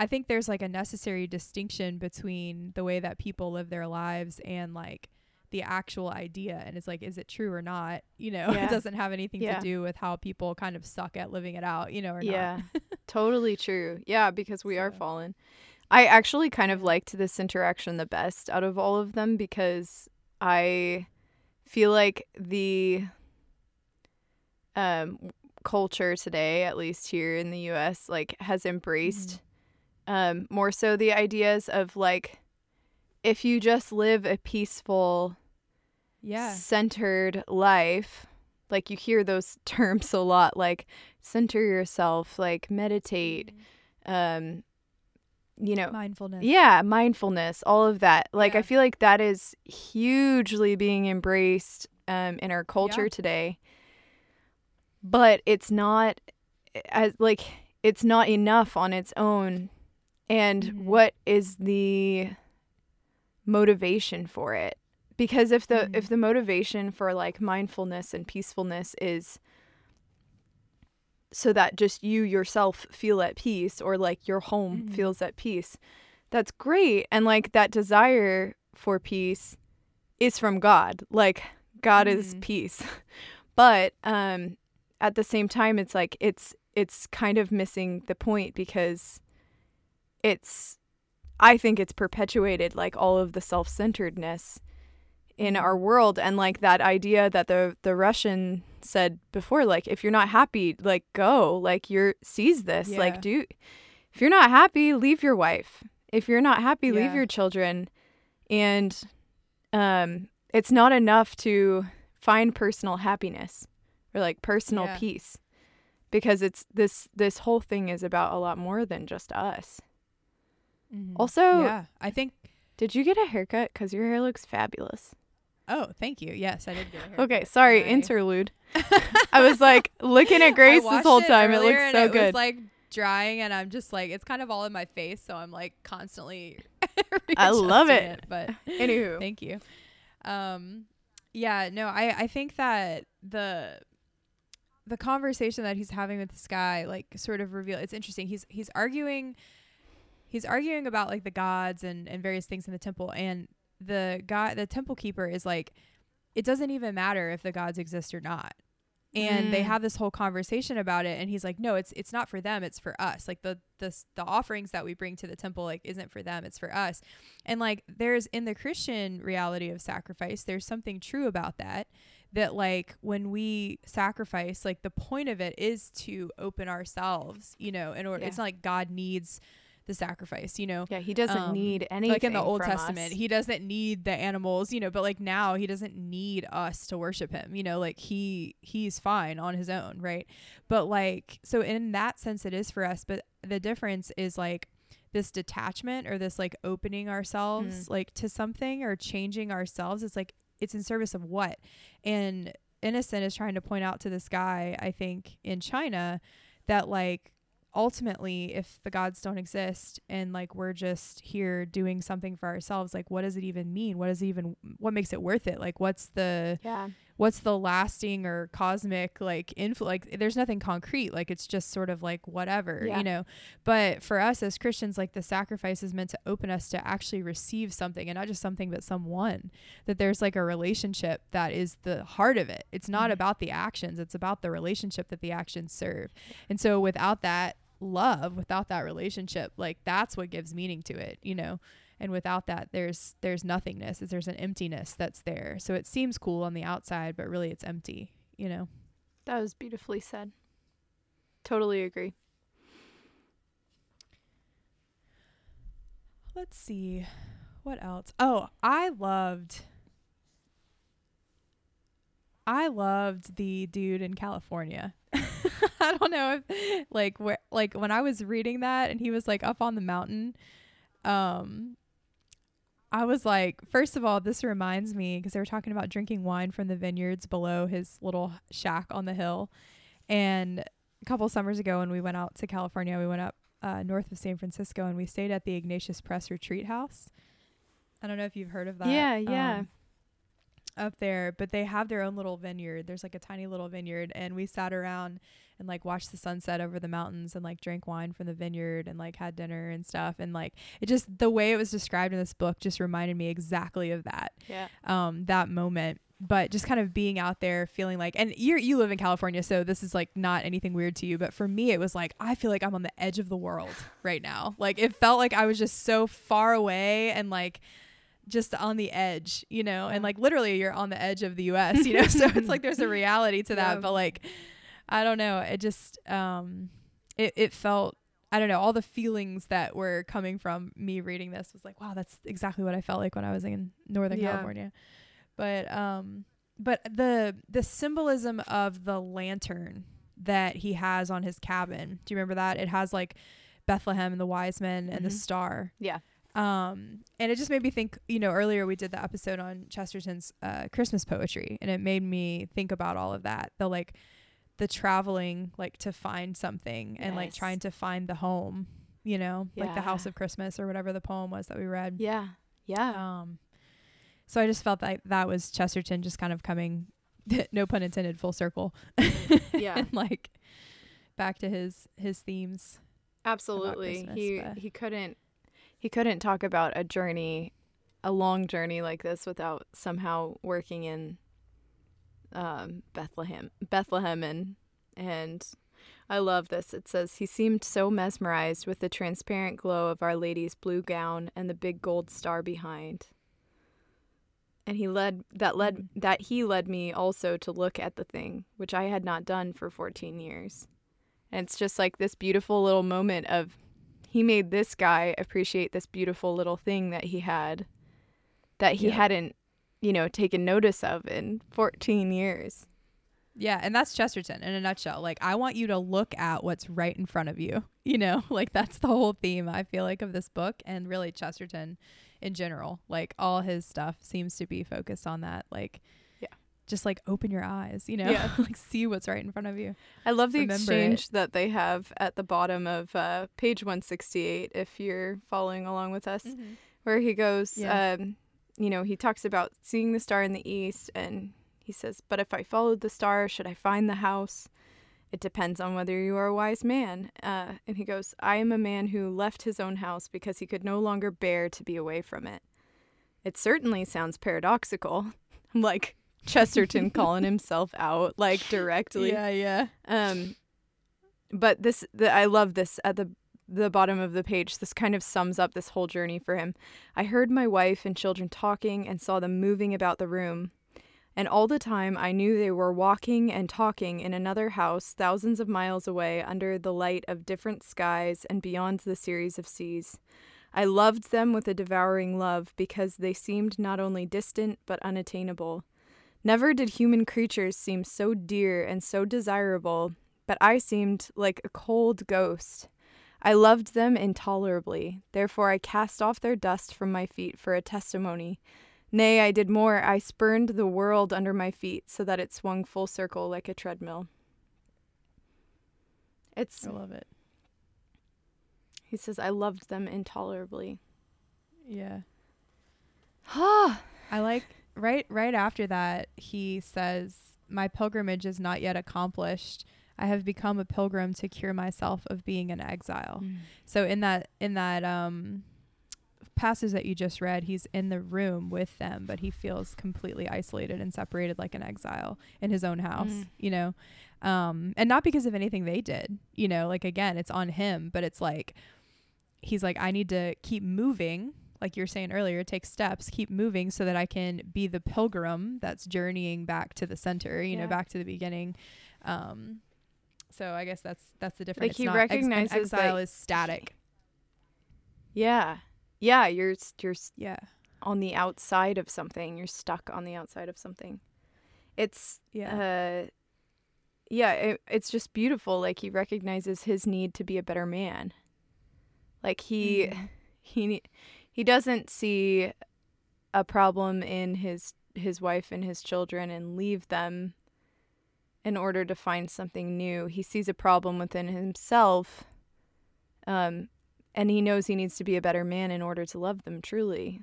I think there's like a necessary distinction between the way that people live their lives and like the actual idea and it's like is it true or not you know Yeah. it doesn't have anything Yeah. to do with how people kind of suck at living it out you know or yeah, not totally true. Yeah, because we are fallen. I actually kind of liked this interaction the best out of all of them because I feel like the um culture today, at least here in the US, like has embraced um more so the ideas of like if you just live a peaceful yeah. centered life like you hear those terms a lot like center yourself like meditate um you know mindfulness. yeah mindfulness all of that. Like i feel like that is hugely being embraced um in our culture Yeah. today. But it's not as like it's not enough on its own. And Mhm. what is the motivation for it because if the Mhm. if the motivation for like mindfulness and peacefulness is so that just you yourself feel at peace or like your home Mhm. feels at peace that's great and like that desire for peace is from god like god is Mhm. peace but um at the same time it's like it's it's kind of missing the point because it's i think it's perpetuated like all of the self-centeredness in our world and like that idea that the the russian said before like if you're not happy like go like you're seize this Yeah. like do if you're not happy leave your wife if you're not happy leave your children and um it's not enough to find personal happiness or like personal Yeah. peace because it's this this whole thing is about a lot more than just us Mhm. also yeah i think did you get a haircut because your hair looks fabulous oh thank you. Yes i did get okay sorry interlude. I was like looking at grace this whole time. It looks so it good. was like drying and i'm just like it's kind of all in my face so i'm like constantly I love readjusting it. but anywho. Thank you. Um, yeah, no, I I think that the the conversation that he's having with this guy like sort of reveal it's interesting. He's he's arguing he's arguing about like the gods and and various things in the temple and the guy the temple keeper is like it doesn't even matter if the gods exist or not. And they Mm. have this whole conversation about it and he's like no it's it's not for them it's for us like the the the offerings that we bring to the temple like isn't for them it's for us and like there's in the Christian reality of sacrifice, there's something true about that. That like when we sacrifice, like the point of it is to open ourselves, you know, in order Yeah. it's not like God needs the sacrifice, you know. yeah he doesn't Um, need anything like in the Old Testament, us. he doesn't need the animals, you know, but like now he doesn't need us to worship him, you know, like he he's fine on his own, right? But like so in that sense it is for us, but the difference is like this detachment or this like opening ourselves like to something or changing ourselves it's like it's in service of what and innocent is trying to point out to this guy i think in china that like ultimately if the gods don't exist and like we're just here doing something for ourselves like what does it even mean? What does it even what makes it worth it? Like what's the yeah. what's the lasting or cosmic like influ like there's nothing concrete. Like it's just sort of like whatever Yeah. you know? But for us as christians like the sacrifice is meant to open us to actually receive something and not just something but someone that there's like a relationship that is the heart of it. It's not Mhm. about the actions. It's about the relationship that the actions serve. And so without that love without that relationship like that's what gives meaning to it you know? And without that there's there's nothingness there's an emptiness that's there. So it seems cool on the outside but really it's empty you know? That was beautifully said. Totally agree. Let's see. What else? Oh i loved i loved the dude in california i don't know if like where like when i was reading that and he was like up on the mountain um I was like, first of all, this reminds me because they were talking about drinking wine from the vineyards below his little shack on the hill. And a couple summers ago, when we went out to California, we went up uh, north of San Francisco and we stayed at the Ignatius Press Retreat House. I don't know if you've heard of that. Yeah, yeah. Um, up there, but they have their own little vineyard. There's like a tiny little vineyard, and we sat around and like watched the sunset over the mountains and like drank wine from the vineyard and like had dinner and stuff. And like it just the way it was described in this book just reminded me exactly of that. Yeah. Um, that moment. But just kind of being out there, feeling like, and you you live in California, so this is like not anything weird to you. But for me, it was like I feel like I'm on the edge of the world right now. Like it felt like I was just so far away and like just on the edge, you know, and like literally you're on the edge of the US, you know. so it's like there's a reality to that, Yeah. but like I don't know, it just um it it felt I don't know, all the feelings that were coming from me reading this was like, wow, that's exactly what I felt like when I was in Northern Yeah. California. But um but the the symbolism of the lantern that he has on his cabin. Do you remember that? It has like Bethlehem and the wise men and the Mhm. star Yeah. Um and it just made me think you know earlier we did the episode on chesterton's uh christmas poetry and it made me think about all of that the like the traveling like to find something and like trying to find the home you know like the house of christmas or whatever the poem was that we read Yeah. Yeah. um so i just felt like that was chesterton just kind of coming no pun intended full circle Yeah. and like back to his his themes Absolutely. Christmas, he but- he couldn't he couldn't talk about a journey, a long journey like this without somehow working in um, Bethlehem, Bethlehem, and and I love this. It says he seemed so mesmerized with the transparent glow of Our Lady's blue gown and the big gold star behind. And he led that led that he led me also to look at the thing, which I had not done for 14 years. And it's just like this beautiful little moment of he made this guy appreciate this beautiful little thing that he had that he Yeah. hadn't, you know, taken notice of in 14 years. Yeah, and that's Chesterton in a nutshell. Like I want you to look at what's right in front of you. You know, like that's the whole theme I feel like of this book and really Chesterton in general. Like all his stuff seems to be focused on that. Like. Just like open your eyes, you know? Yeah. like see what's right in front of you. I love the Remember exchange that they have at the bottom of uh, page 168 if you're following along with us. where he goes, Yeah. um, you know, he talks about seeing the star in the east, and he says, But if I followed the star, should I find the house? It depends on whether you are a wise man. Uh, and he goes, I am a man who left his own house because he could no longer bear to be away from it. It certainly sounds paradoxical. I'm like Chesterton calling himself out, like directly. Yeah, yeah. Um, but this, the, I love this at the the bottom of the page. This kind of sums up this whole journey for him. I heard my wife and children talking and saw them moving about the room. And all the time, I knew they were walking and talking in another house thousands of miles away under the light of different skies and beyond the series of seas. I loved them with a devouring love because they seemed not only distant but unattainable. Never did human creatures seem so dear and so desirable, but I seemed like a cold ghost. I loved them intolerably, therefore I cast off their dust from my feet for a testimony. Nay, I did more, I spurned the world under my feet so that it swung full circle like a treadmill. It's I love it. he says I loved them intolerably. Yeah. Ah, I like right right after that he says my pilgrimage is not yet accomplished. I have become a pilgrim to cure myself of being an exile. So in that in that um passage that you just read, he's in the room with them, but he feels completely isolated and separated like an exile in his own house, Mm. you know. Um and not because of anything they did, you know, like again, it's on him, but it's like he's like I need to keep moving like you were saying earlier, take steps, keep moving so that I can be the pilgrim that's journeying back to the center, you know, back to the beginning. Um, so I guess that's that's the difference. Like, he ex- recognizes that exile is static. yeah, yeah. You're you're Yeah, on the outside of something. You're stuck on the outside of something. It's yeah, uh yeah it, it's just beautiful like he recognizes his need to be a better man like he Mhm. he he doesn't see a problem in his his wife and his children and leave them in order to find something new. He sees a problem within himself. Um, and he knows he needs to be a better man in order to love them truly.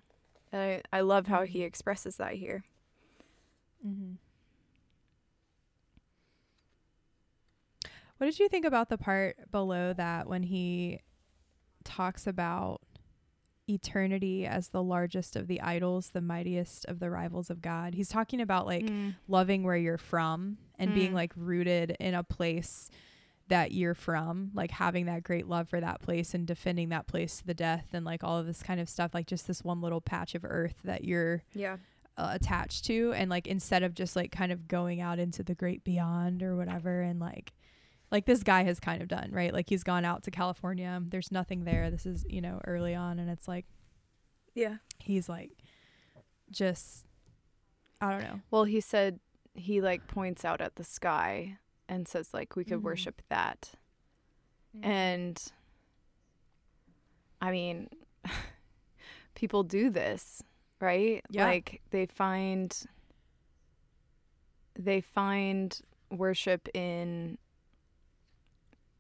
I, I love how he mm-hmm. expresses that here. Mm-hmm. What did you think about the part below that when he talks about eternity as the largest of the idols, the mightiest of the rivals of God? He's talking about like Mm. loving where you're from and being Mm. like rooted in a place that you're from, like having that great love for that place and defending that place to the death and like all of this kind of stuff, like just this one little patch of earth that you're Yeah. uh, attached to and like instead of just like kind of going out into the great beyond or whatever and like like this guy has kind of done right like he's gone out to california there's nothing there this is you know early on and it's like Yeah. he's like just i don't know Well, he said he like points out at the sky and says like we could Mhm. worship that. And I mean, people do this, right? Yeah. Like they find they find worship in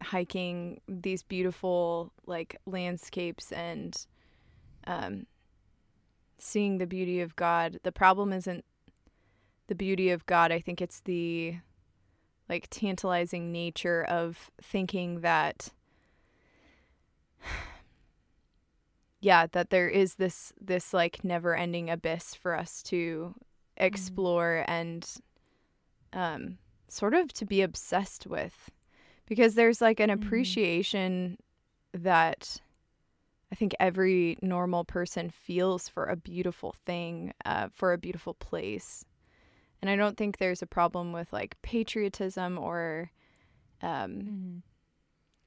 hiking these beautiful like landscapes and um seeing the beauty of God. The problem isn't the beauty of God. I think it's the like tantalizing nature of thinking that yeah that there is this this like never ending abyss for us to explore and um sort of to be obsessed with because there's like an Mhm. appreciation that I think every normal person feels for a beautiful thing, uh, for a beautiful place. And I don't think there's a problem with like patriotism or um, mm-hmm.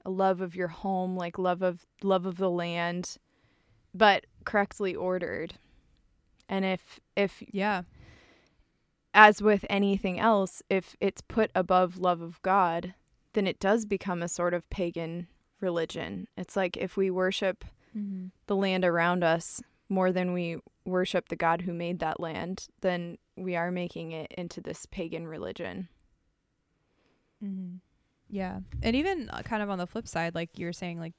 a love of your home, like love of love of the land, but correctly ordered. And if if yeah as with anything else, if it's put above love of God, then it does become a sort of pagan religion. It's like if we worship mm-hmm. the land around us more than we worship the God who made that land, then we are making it into this pagan religion. Mm-hmm. Yeah. And even uh, kind of on the flip side, like you're saying, like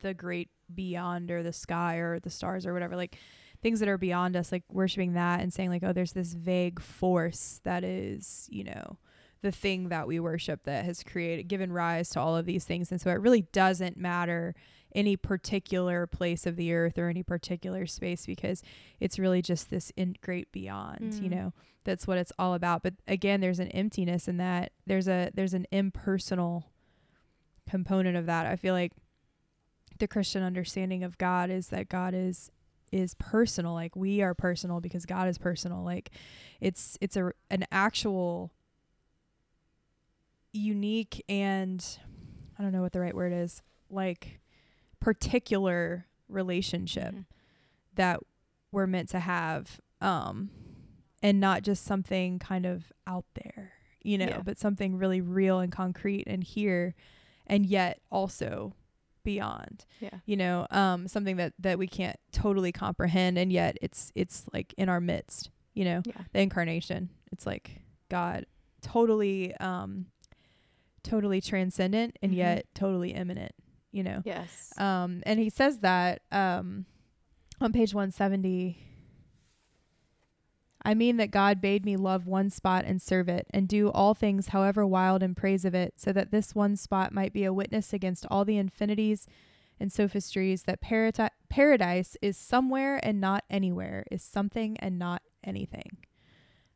the great beyond or the sky or the stars or whatever, like things that are beyond us, like worshiping that and saying, like, oh, there's this vague force that is, you know, the thing that we worship that has created, given rise to all of these things. And so it really doesn't matter any particular place of the earth or any particular space because it's really just this in great beyond, you Mm. know that's what it's all about. But again there's an emptiness in that. There's a there's an impersonal component of that. I feel like the christian understanding of god is that god is is personal. Like we are personal because god is personal. Like it's it's a an actual unique and i don't know what the right word is like particular relationship Mhm. that we're meant to have um and not just something kind of out there you know Yeah. but something really real and concrete and here and yet also beyond Yeah. you know um something that that we can't totally comprehend and yet it's it's like in our midst you know Yeah. the incarnation it's like god totally um totally transcendent and Mhm. yet totally immanent you know Yes. um, and he says that um, on page 170. I mean that God bade me love one spot and serve it, and do all things, however wild, in praise of it, so that this one spot might be a witness against all the infinities and sophistries that parati- paradise is somewhere and not anywhere, is something and not anything.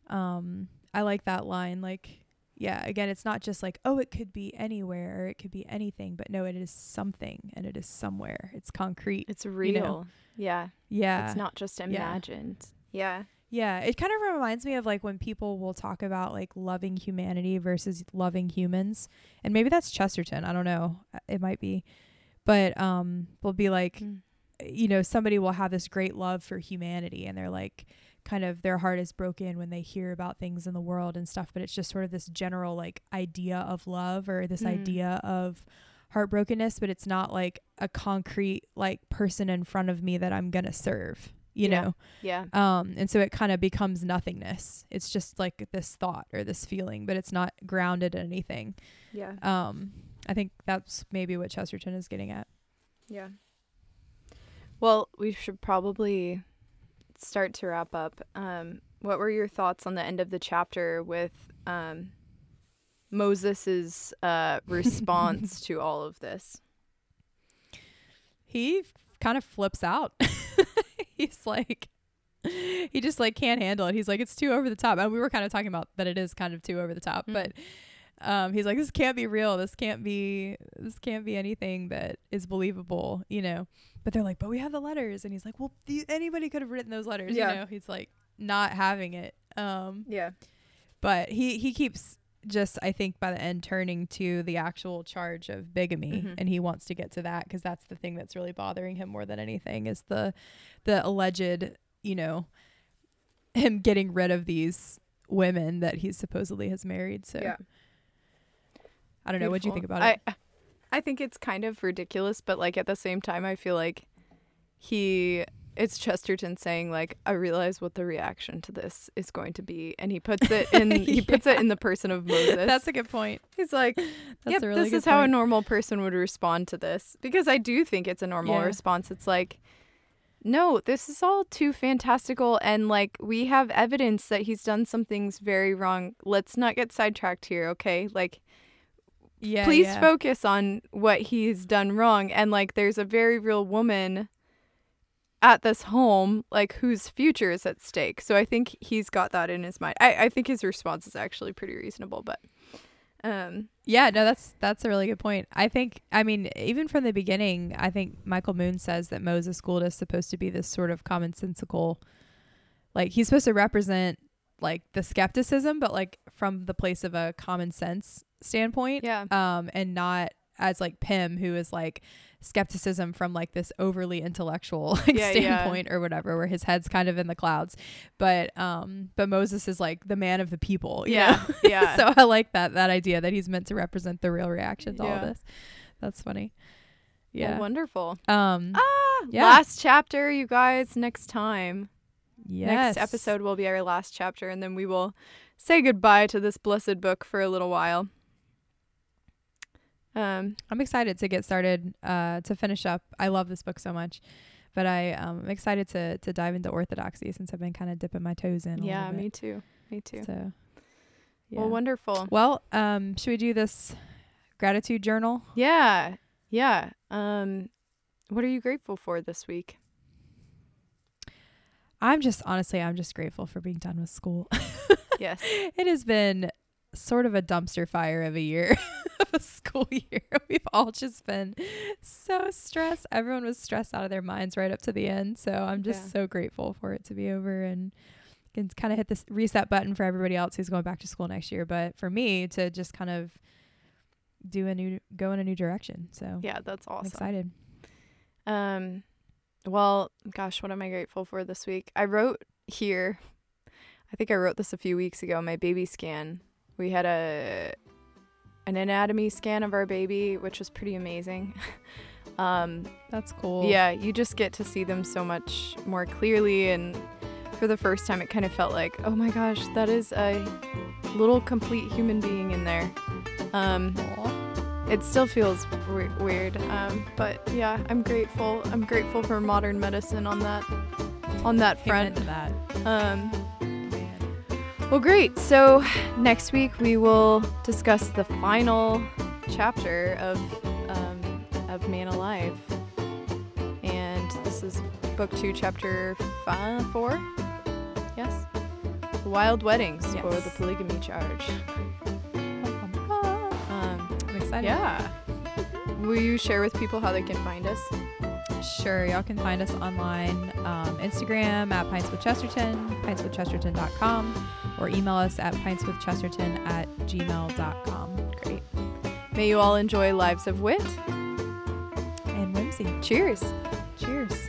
Um, I like that line. Like, yeah, again, it's not just like, oh, it could be anywhere or it could be anything, but no, it is something and it is somewhere. It's concrete. it's real. know. Yeah. Yeah. It's not just imagined. Yeah. Yeah, it kind of reminds me of like when people will talk about like loving humanity versus loving humans. And maybe that's Chesterton, I don't know. Uh, It might be. But um we'll be like Mm. you know, somebody will have this great love for humanity and they're like kind of their heart is broken when they hear about things in the world and stuff, but it's just sort of this general like idea of love or this Mm. idea of heartbrokenness, but it's not like a concrete like person in front of me that I'm going to serve, you Yeah. know. Yeah. Um, and so it kind of becomes nothingness. It's just like this thought or this feeling, but it's not grounded in anything. Yeah. Um, I think that's maybe what Chesterton is getting at. Yeah. Well, we should probably start to wrap up. Um, what were your thoughts on the end of the chapter with um, Moses's uh, response to all of this? He kind of flips out. He's like, he just like can't handle it. He's like, it's too over the top. And we were kind of talking about that it is kind of too over the top, Mhm. but um, he's like, this can't be real. This can't be. This can't be anything that is believable. You know. But they're like, but we have the letters, and he's like, well, the, anybody could have written those letters. Yeah. You know. He's like not having it. Um, Yeah. but he he keeps just I think by the end turning to the actual charge of bigamy Mhm. and he wants to get to that because that's the thing that's really bothering him more than anything is the the alleged you know him getting rid of these women that he supposedly has married so Yeah. I don't know what do you think about it I I think it's kind of ridiculous, but like at the same time, I feel like he it's Chesterton saying like I realize what the reaction to this is going to be, and he puts it in he puts it in the person of Moses. that's a good point He's like, that's yep, really this is how a normal person would respond to this because I do think it's a normal Yeah. response. It's like. No, this is all too fantastical and like we have evidence that he's done some things very wrong. Let's not get sidetracked here, okay? Like yeah please yeah. focus on what he's done wrong and like there's a very real woman at this home like whose future is at stake so i think he's got that in his mind i, I think his response is actually pretty reasonable but um Yeah, no, that's that's a really good point. I think I mean, even from the beginning, I think Michael Moon says that Moses Gould is supposed to be this sort of commonsensical like he's supposed to represent like the skepticism, but like from the place of a common sense standpoint. yeah Um, and not as like Pym, who is like skepticism from like this overly intellectual like Yeah, yeah. standpoint or whatever, where his head's kind of in the clouds. But um, but Moses is like the man of the people. you yeah know? yeah so I like that that idea that he's meant to represent the real reaction to all this. That's funny. Well, Yeah. wonderful um. ah yeah. last chapter you guys next time yes. next episode will be our last chapter and then we will say goodbye to this blessed book for a little while um I'm excited to get started. Uh, to finish up. I love this book so much, but I um I'm excited to to dive into orthodoxy since I've been kind of dipping my toes in. A yeah me too me too So. Yeah. well wonderful Well, um, should we do this gratitude journal? Yeah. Yeah. Um what are you grateful for this week? I'm just honestly, I'm just grateful for being done with school. Yes. it has been sort of a dumpster fire of a year of a school year. We've all just been so stressed. Everyone was stressed out of their minds right up to the end. So I'm just Yeah. so grateful for it to be over and can kind of hit this reset button for everybody else who's going back to school next year. But for me to just kind of do a new go in a new direction. So Yeah, that's awesome. I'm excited. Um well, gosh, what am I grateful for this week? I wrote here I think I wrote this a few weeks ago, my baby scan. We had a an anatomy scan of our baby, which was pretty amazing. um That's cool. Yeah, you just get to see them so much more clearly. And for the first time, it kind of felt like, oh my gosh, that is a little complete human being in there. Um, it still feels we- weird, um, but yeah, I'm grateful. I'm grateful for modern medicine on that on that Amen front. to that. Um. Well, great. So next week we will discuss the final chapter of um, of Manalive, and this is book two, chapter five, four. Yes, the Wild Weddings or the polygamy charge. Um, I'm excited. yeah. Will you share with people how they can find us? Sure. Y'all can find us online, um, Instagram at Pints with Chesterton, pintswithchesterton.com, or email us at pintswithchesterton at gmail.com. Great. May you all enjoy Lives of Wit. And whimsy. Cheers. Cheers.